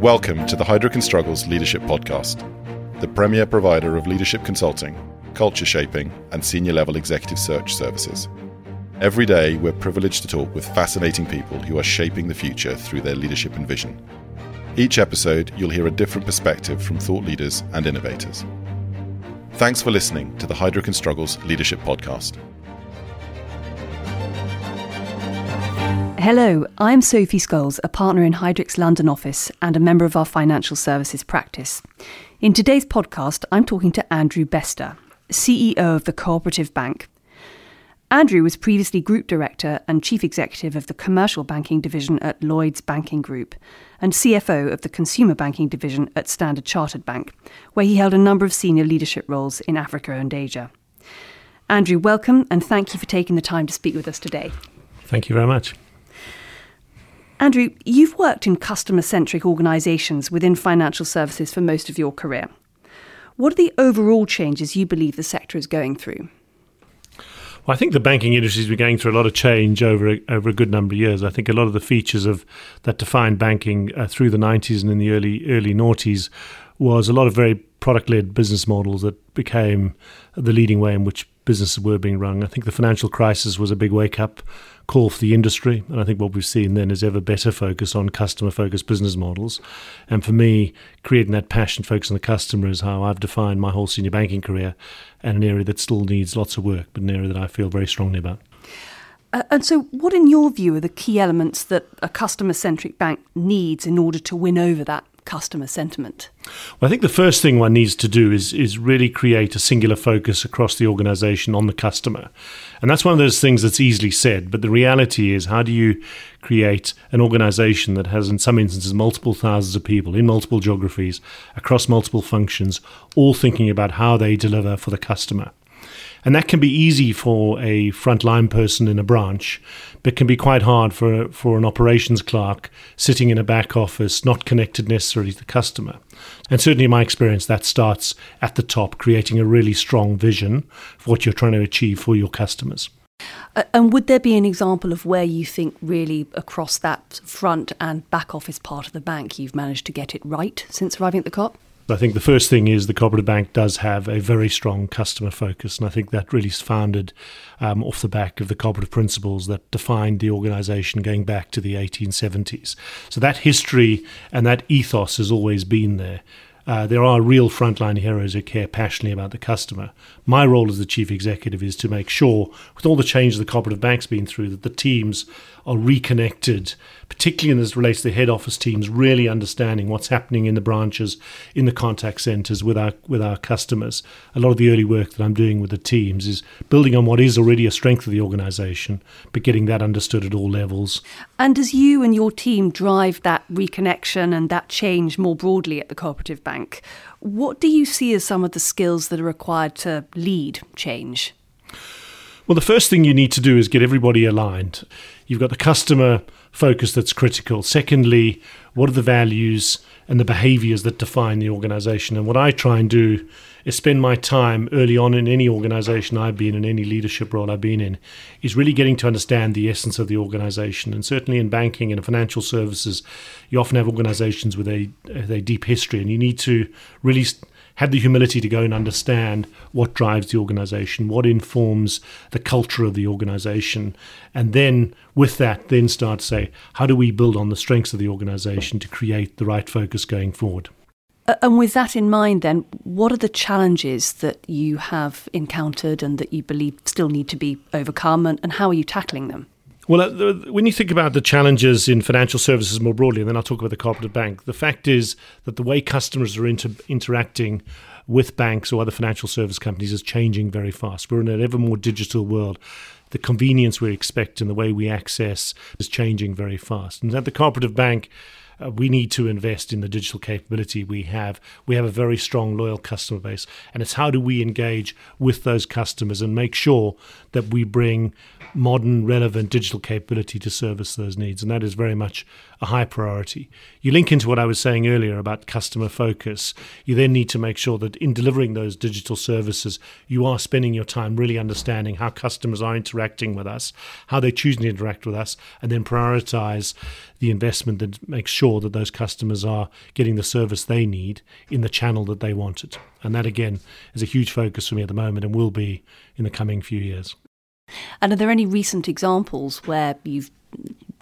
Welcome to the and Struggles Leadership Podcast, the premier provider of leadership consulting, culture shaping, and senior level executive search services. Every day, we're privileged to talk with fascinating people who are shaping the future through their leadership and vision. Each episode, you'll hear a different perspective from thought leaders and innovators. Thanks for listening to the and Struggles Leadership Podcast. Hello, I'm Sophie Scholes, a partner in Heidrick's London office and a member of our financial services practice. In today's podcast, I'm talking to Andrew Bester, CEO of the Cooperative Bank. Andrew was previously Group Director and Chief Executive of the Commercial Banking Division at Lloyds Banking Group and CFO of the Consumer Banking Division at Standard Chartered Bank, where he held a number of senior leadership roles in Africa and Asia. Andrew, welcome and thank you for taking the time to speak with us today. Thank you very much. Andrew, you've worked in customer centric organisations within financial services for most of your career. What are the overall changes you believe the sector is going through? Well, I think the banking industry has been going through a lot of change over a, over a good number of years. I think a lot of the features of that defined banking uh, through the 90s and in the early early noughties was a lot of very product led business models that became the leading way in which businesses were being run. I think the financial crisis was a big wake up call for the industry. And I think what we've seen then is ever better focus on customer focused business models. And for me, creating that passion focus on the customer is how I've defined my whole senior banking career and an area that still needs lots of work, but an area that I feel very strongly about. Uh, and so, what, in your view, are the key elements that a customer centric bank needs in order to win over that customer sentiment? Well, I think the first thing one needs to do is is really create a singular focus across the organization on the customer. And that's one of those things that's easily said, but the reality is how do you create an organization that has in some instances multiple thousands of people in multiple geographies across multiple functions all thinking about how they deliver for the customer. And that can be easy for a frontline person in a branch, but can be quite hard for, for an operations clerk sitting in a back office, not connected necessarily to the customer. And certainly, in my experience, that starts at the top, creating a really strong vision for what you're trying to achieve for your customers. And would there be an example of where you think really across that front and back office part of the bank you've managed to get it right since arriving at the Co-op? I think the first thing is the cooperative bank does have a very strong customer focus, and I think that really is founded um, off the back of the cooperative principles that defined the organisation going back to the 1870s. So that history and that ethos has always been there. Uh, there are real frontline heroes who care passionately about the customer. My role as the chief executive is to make sure, with all the changes the cooperative bank's been through, that the teams are reconnected, particularly as relates to the head office teams, really understanding what's happening in the branches, in the contact centres with our with our customers. A lot of the early work that I'm doing with the teams is building on what is already a strength of the organisation, but getting that understood at all levels. And as you and your team drive that reconnection and that change more broadly at the cooperative bank, what do you see as some of the skills that are required to lead change? Well, the first thing you need to do is get everybody aligned. You've got the customer focus that's critical. Secondly, what are the values and the behaviors that define the organization? And what I try and do is spend my time early on in any organization I've been in, any leadership role I've been in, is really getting to understand the essence of the organization. And certainly in banking and financial services, you often have organizations with a, a deep history, and you need to really have the humility to go and understand what drives the organization, what informs the culture of the organization, and then with that, then start to say, how do we build on the strengths of the organization to create the right focus going forward? And with that in mind, then, what are the challenges that you have encountered and that you believe still need to be overcome, and, and how are you tackling them? Well, uh, when you think about the challenges in financial services more broadly, and then I'll talk about the cooperative bank, the fact is that the way customers are inter- interacting with banks or other financial service companies is changing very fast. We're in an ever more digital world. The convenience we expect and the way we access is changing very fast. And at the cooperative bank, uh, we need to invest in the digital capability we have. We have a very strong, loyal customer base, and it's how do we engage with those customers and make sure that we bring modern, relevant digital capability to service those needs. And that is very much a high priority. You link into what I was saying earlier about customer focus. You then need to make sure that in delivering those digital services, you are spending your time really understanding how customers are interacting with us, how they're choosing to interact with us, and then prioritize the investment that makes sure that those customers are getting the service they need in the channel that they want it. And that, again, is a huge focus for me at the moment and will be in the coming few years. And are there any recent examples where you've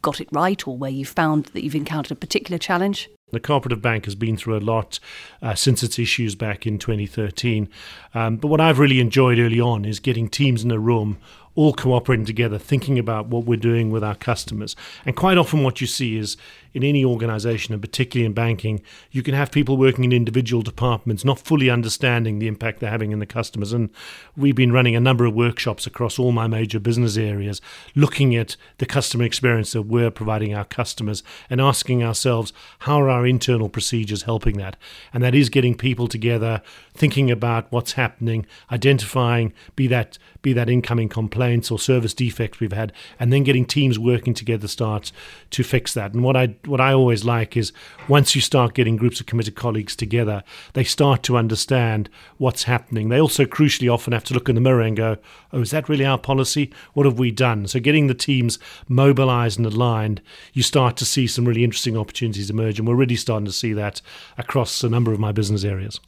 got it right or where you've found that you've encountered a particular challenge? The cooperative bank has been through a lot uh, since its issues back in 2013. Um, but what I've really enjoyed early on is getting teams in a room all cooperating together, thinking about what we're doing with our customers. And quite often, what you see is in any organization, and particularly in banking, you can have people working in individual departments not fully understanding the impact they're having in the customers. And we've been running a number of workshops across all my major business areas, looking at the customer experience that we're providing our customers and asking ourselves, how are our internal procedures helping that? And that is getting people together, thinking about what's happening, identifying, be that be that incoming complaints or service defects we've had, and then getting teams working together start to fix that. And what I what I always like is once you start getting groups of committed colleagues together, they start to understand what's happening. They also crucially often have to look in the mirror and go, "Oh, is that really our policy? What have we done?" So getting the teams mobilized and aligned, you start to see some really interesting opportunities emerge, and we're really starting to see that across a number of my business areas.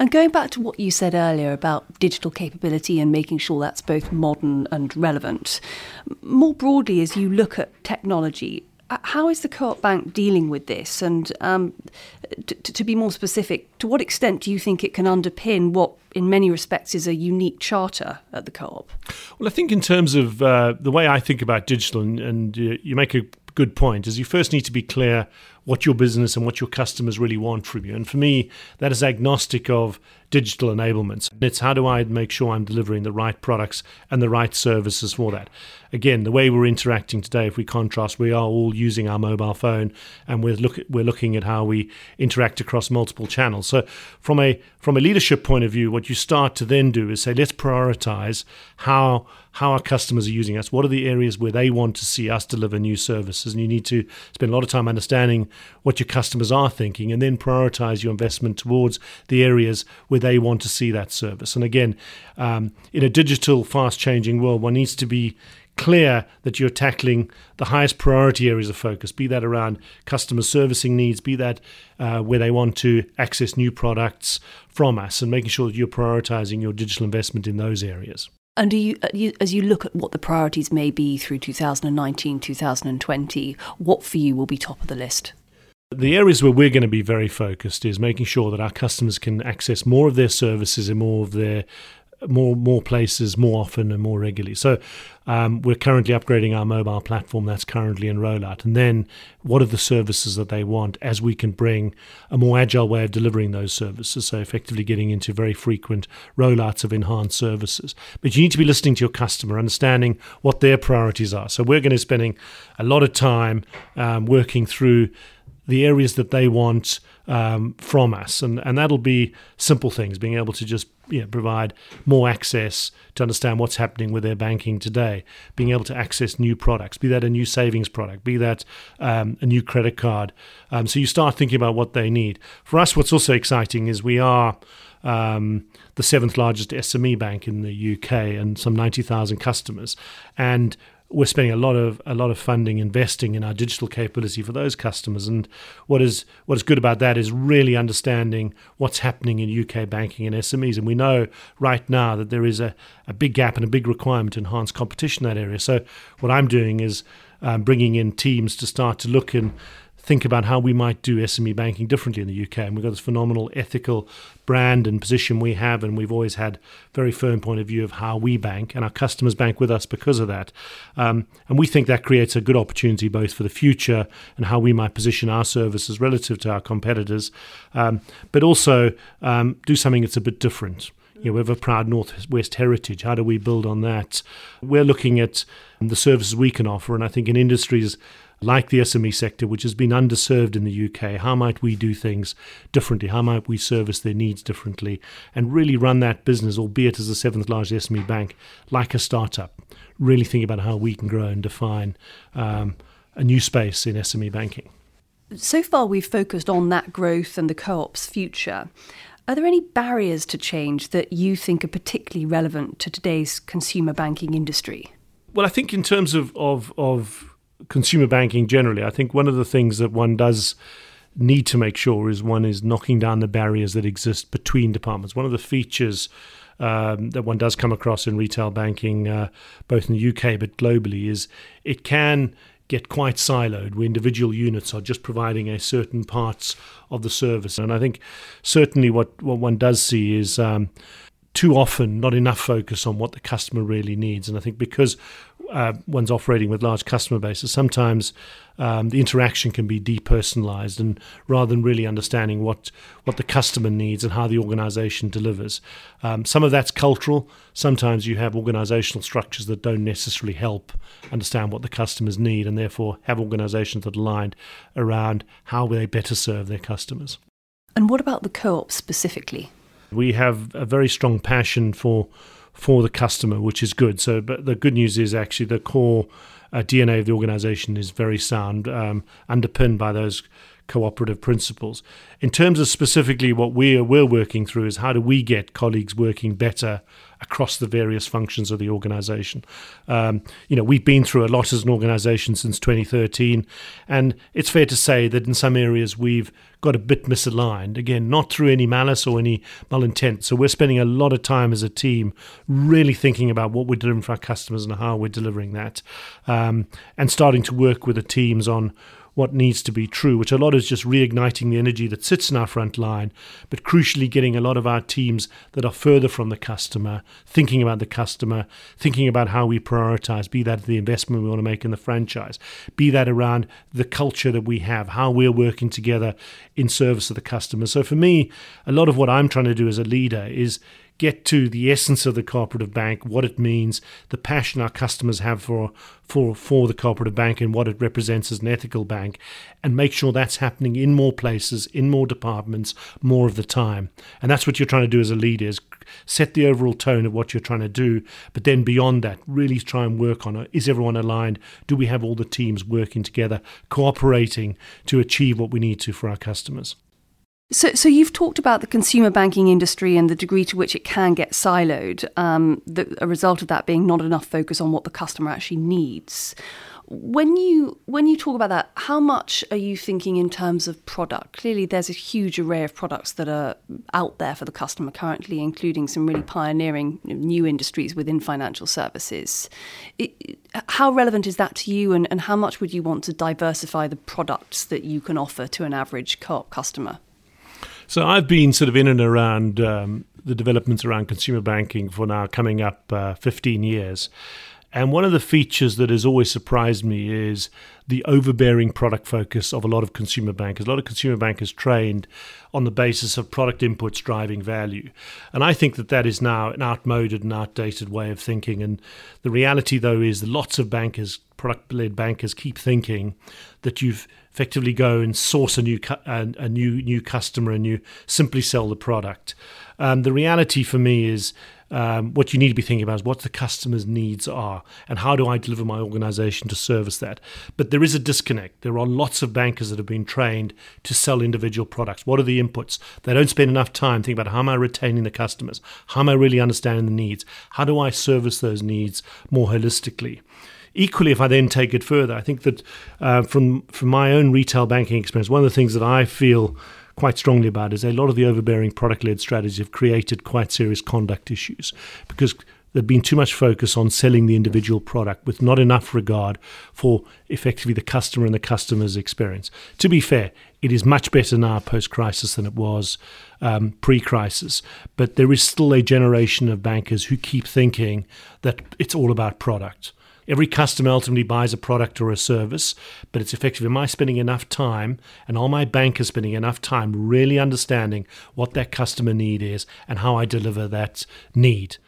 And going back to what you said earlier about digital capability and making sure that's both modern and relevant, more broadly, as you look at technology, how is the Co-op Bank dealing with this? And um, t- to be more specific, to what extent do you think it can underpin what, in many respects, is a unique charter at the Co-op? Well, I think in terms of uh, the way I think about digital, and, and uh, you make a good point, is you first need to be clear what your business and what your customers really want from you. And for me, that is agnostic of digital enablements. It's how do I make sure I'm delivering the right products and the right services for that. Again, the way we're interacting today, if we contrast, we are all using our mobile phone and we're look we're looking at how we interact across multiple channels. So from a from a leadership point of view, what you start to then do is say, let's prioritize how how our customers are using us. What are the areas where they want to see us deliver new services? And you need to spend a lot of time understanding what your customers are thinking and then prioritize your investment towards the areas where they want to see that service. And again, um, in a digital, fast changing world, one needs to be clear that you're tackling the highest priority areas of focus, be that around customer servicing needs, be that uh, where they want to access new products from us, and making sure that you're prioritizing your digital investment in those areas. And uh, you, as you look at what the priorities may be through 2019, 2020, what for you will be top of the list? The areas where we're going to be very focused is making sure that our customers can access more of their services and more of their more more places more often and more regularly. So um, we're currently upgrading our mobile platform that's currently in rollout. And then what are the services that they want as we can bring a more agile way of delivering those services? So effectively getting into very frequent rollouts of enhanced services. But you need to be listening to your customer, understanding what their priorities are. So we're going to be spending a lot of time um, working through the areas that they want um, from us, and and that'll be simple things, being able to just you know, provide more access to understand what's happening with their banking today, being able to access new products, be that a new savings product, be that um, a new credit card. Um, so you start thinking about what they need. For us, what's also exciting is we are. Um, the seventh largest SME bank in the UK and some 90,000 customers. And we're spending a lot of a lot of funding investing in our digital capability for those customers. And what is what is good about that is really understanding what's happening in UK banking and SMEs. And we know right now that there is a, a big gap and a big requirement to enhance competition in that area. So what I'm doing is um, bringing in teams to start to look and think about how we might do SME banking differently in the UK. And we've got this phenomenal ethical brand and position we have, and we've always had very firm point of view of how we bank, and our customers bank with us because of that. Um, and we think that creates a good opportunity both for the future and how we might position our services relative to our competitors, um, but also um, do something that's a bit different. You know, we have a proud Northwest heritage. How do we build on that? We're looking at the services we can offer, and I think in industries like the SME sector, which has been underserved in the UK, how might we do things differently? How might we service their needs differently? And really run that business, albeit as the seventh largest SME bank, like a startup. Really think about how we can grow and define um, a new space in SME banking. So far, we've focused on that growth and the co op's future. Are there any barriers to change that you think are particularly relevant to today's consumer banking industry? Well, I think in terms of, of, of consumer banking generally, I think one of the things that one does need to make sure is one is knocking down the barriers that exist between departments. One of the features um, that one does come across in retail banking, uh, both in the UK but globally, is it can get quite siloed where individual units are just providing a certain parts of the service. And I think certainly what, what one does see is um, too often not enough focus on what the customer really needs. And I think because uh, one's operating with large customer bases, sometimes um, the interaction can be depersonalized, and rather than really understanding what what the customer needs and how the organization delivers, um, some of that's cultural. Sometimes you have organizational structures that don't necessarily help understand what the customers need, and therefore have organizations that are aligned around how they better serve their customers. And what about the co-op specifically? We have a very strong passion for for the customer, which is good. So, but the good news is actually the core uh, DNA of the organization is very sound, um, underpinned by those cooperative principles. In terms of specifically what we're, we're working through is how do we get colleagues working better across the various functions of the organization. Um, you know, we've been through a lot as an organization since 2013, and it's fair to say that in some areas we've got a bit misaligned. Again, not through any malice or any malintent. So we're spending a lot of time as a team really thinking about what we're delivering for our customers and how we're delivering that, um, and starting to work with the teams on what needs to be true, which a lot is just reigniting the energy that sits in our front line, but crucially getting a lot of our teams that are further from the customer, thinking about the customer, thinking about how we prioritize, be that the investment we want to make in the franchise, be that around the culture that we have, how we're working together in service of the customer. So for me, a lot of what I'm trying to do as a leader is get to the essence of the cooperative bank, what it means, the passion our customers have for for for the cooperative bank and what it represents as an ethical bank, and make sure that's happening in more places, in more departments, more of the time. And that's what you're trying to do as a leader is set the overall tone of what you're trying to do, but then beyond that, really try and work on it. Is everyone aligned? Do we have all the teams working together, cooperating to achieve what we need to for our customers? So, so you've talked about the consumer banking industry and the degree to which it can get siloed. Um, the, a result of that being not enough focus on what the customer actually needs. When you when you talk about that, how much are you thinking in terms of product? Clearly, there's a huge array of products that are out there for the customer currently, including some really pioneering new industries within financial services. It, how relevant is that to you, and, and how much would you want to diversify the products that you can offer to an average co-op customer? So I've been sort of in and around um, the developments around consumer banking for now coming up uh, 15 years. And one of the features that has always surprised me is the overbearing product focus of a lot of consumer bankers. A lot of consumer bankers trained on the basis of product inputs driving value. And I think that that is now an outmoded and outdated way of thinking. And the reality, though, is that lots of bankers, product led bankers, keep thinking that you've effectively go and source a new cu- a, a, new new customer and you simply sell the product. Um, the reality for me is um, what you need to be thinking about is what the customer's needs are and how do I deliver my organization to service that. But there is a disconnect. There are lots of bankers that have been trained to sell individual products. What are the inputs? They don't spend enough time thinking about how am I retaining the customers? How am I really understanding the needs? How do I service those needs more holistically? Equally, if I then take it further, I think that uh, from from my own retail banking experience, one of the things that I feel quite strongly about is a lot of the overbearing product led strategies have created quite serious conduct issues because there's been too much focus on selling the individual product with not enough regard for effectively the customer and the customer's experience. To be fair, it is much better now post crisis than it was um, pre crisis, but there is still a generation of bankers who keep thinking that it's all about product. Every customer ultimately buys a product or a service, but it's effective. Am I spending enough time and all my bankers spending enough time really understanding what that customer need is and how I deliver that need?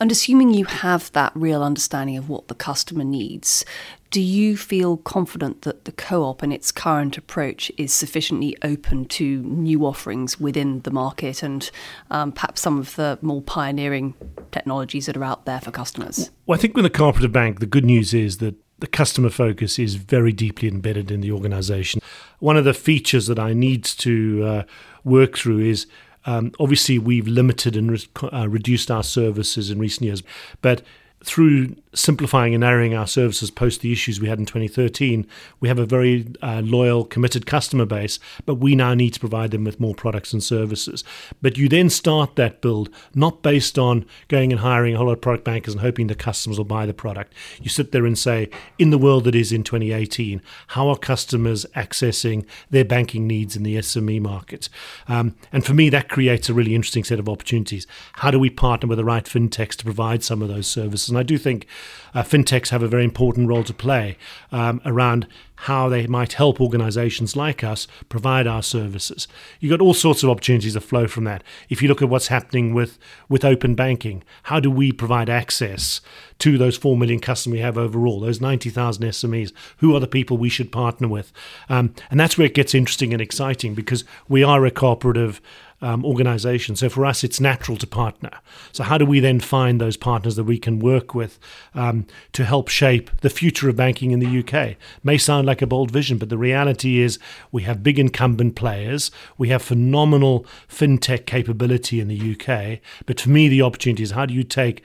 And assuming you have that real understanding of what the customer needs, do you feel confident that the co op and its current approach is sufficiently open to new offerings within the market and um, perhaps some of the more pioneering technologies that are out there for customers? Well, I think with the cooperative bank, the good news is that the customer focus is very deeply embedded in the organization. One of the features that I need to uh, work through is um, obviously, we've limited and re- uh, reduced our services in recent years, but through simplifying and narrowing our services post the issues we had in 2013, we have a very uh, loyal, committed customer base, but we now need to provide them with more products and services. But you then start that build not based on going and hiring a whole lot of product bankers and hoping the customers will buy the product. You sit there and say, in the world that is in 2018, how are customers accessing their banking needs in the SME market? Um, and for me, that creates a really interesting set of opportunities. How do we partner with the right fintechs to provide some of those services? And I do think uh, fintechs have a very important role to play um, around how they might help organizations like us provide our services. You've got all sorts of opportunities that flow from that. If you look at what's happening with, with open banking, how do we provide access to those 4 million customers we have overall, those 90,000 SMEs? Who are the people we should partner with? Um, and that's where it gets interesting and exciting because we are a cooperative um, organization. So for us, it's natural to partner. So how do we then find those partners that we can work with um, to help shape the future of banking in the UK? May sound like a bold vision, but the reality is we have big incumbent players. We have phenomenal fintech capability in the UK. But for me, the opportunity is how do you take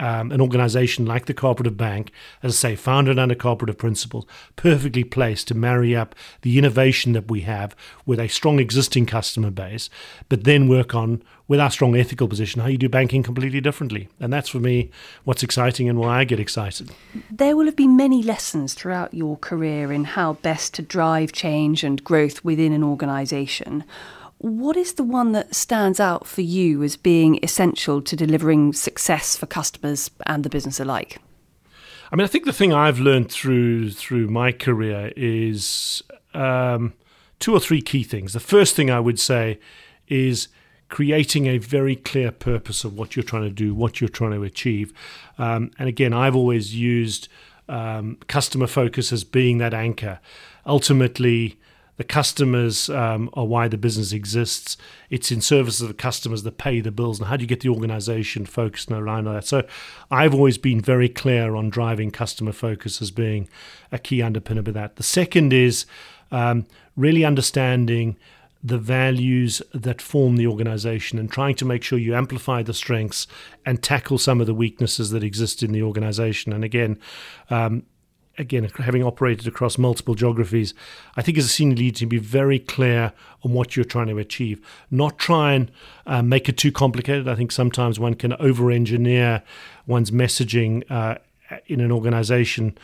um, an organization like the Cooperative Bank, as I say, founded under cooperative principles, perfectly placed to marry up the innovation that we have with a strong existing customer base, but then work on, with our strong ethical position, how you do banking completely differently. And that's for me what's exciting and why I get excited. There will have been many lessons throughout your career in how best to drive change and growth within an organization. What is the one that stands out for you as being essential to delivering success for customers and the business alike? I mean, I think the thing I've learned through through my career is um, two or three key things. The first thing I would say is creating a very clear purpose of what you're trying to do, what you're trying to achieve. Um, and again, I've always used um, customer focus as being that anchor. Ultimately, the customers um, are why the business exists. It's in service of the customers that pay the bills, and how do you get the organization focused and aligned on that? So, I've always been very clear on driving customer focus as being a key underpinner of that. The second is um, really understanding the values that form the organization and trying to make sure you amplify the strengths and tackle some of the weaknesses that exist in the organization. And again, um, again, having operated across multiple geographies, I think as a senior leader to be very clear on what you're trying to achieve. Not try and uh, make it too complicated. I think sometimes one can over engineer one's messaging uh, in an organization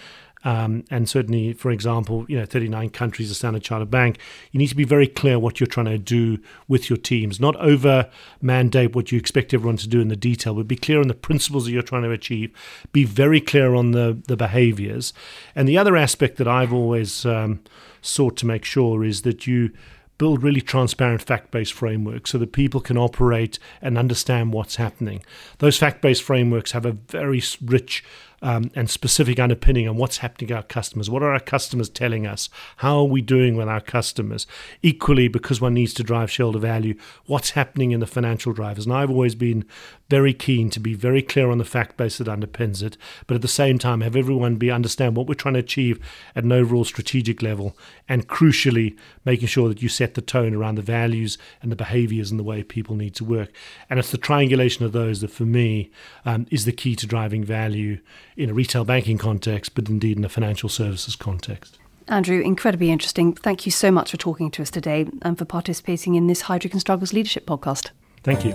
um, and certainly, for example, you know, 39 countries, a Standard Chartered Bank, you need to be very clear what you're trying to do with your teams. Not over mandate what you expect everyone to do in the detail, but be clear on the principles that you're trying to achieve. Be very clear on the, the behaviors. And the other aspect that I've always um, sought to make sure is that you build really transparent fact based frameworks so that people can operate and understand what's happening. Those fact based frameworks have a very rich um, and specific underpinning on what's happening to our customers. What are our customers telling us? How are we doing with our customers? Equally, because one needs to drive shareholder value, what's happening in the financial drivers? And I've always been very keen to be very clear on the fact base that underpins it, but at the same time have everyone be understand what we're trying to achieve at an overall strategic level, and crucially making sure that you set the tone around the values and the behaviours and the way people need to work. And it's the triangulation of those that, for me, um, is the key to driving value in a retail banking context, but indeed in a financial services context. Andrew, incredibly interesting. Thank you so much for talking to us today and for participating in this Heidrick and Struggles Leadership podcast. Thank you.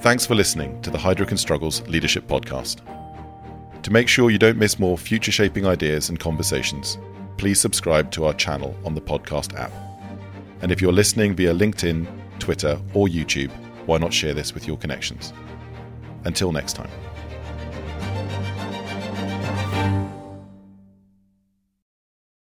Thanks for listening to the Heidrick and Struggles Leadership Podcast. To make sure you don't miss more future shaping ideas and conversations, please subscribe to our channel on the podcast app. And if you're listening via LinkedIn, Twitter, or YouTube, why not share this with your connections? Until next time.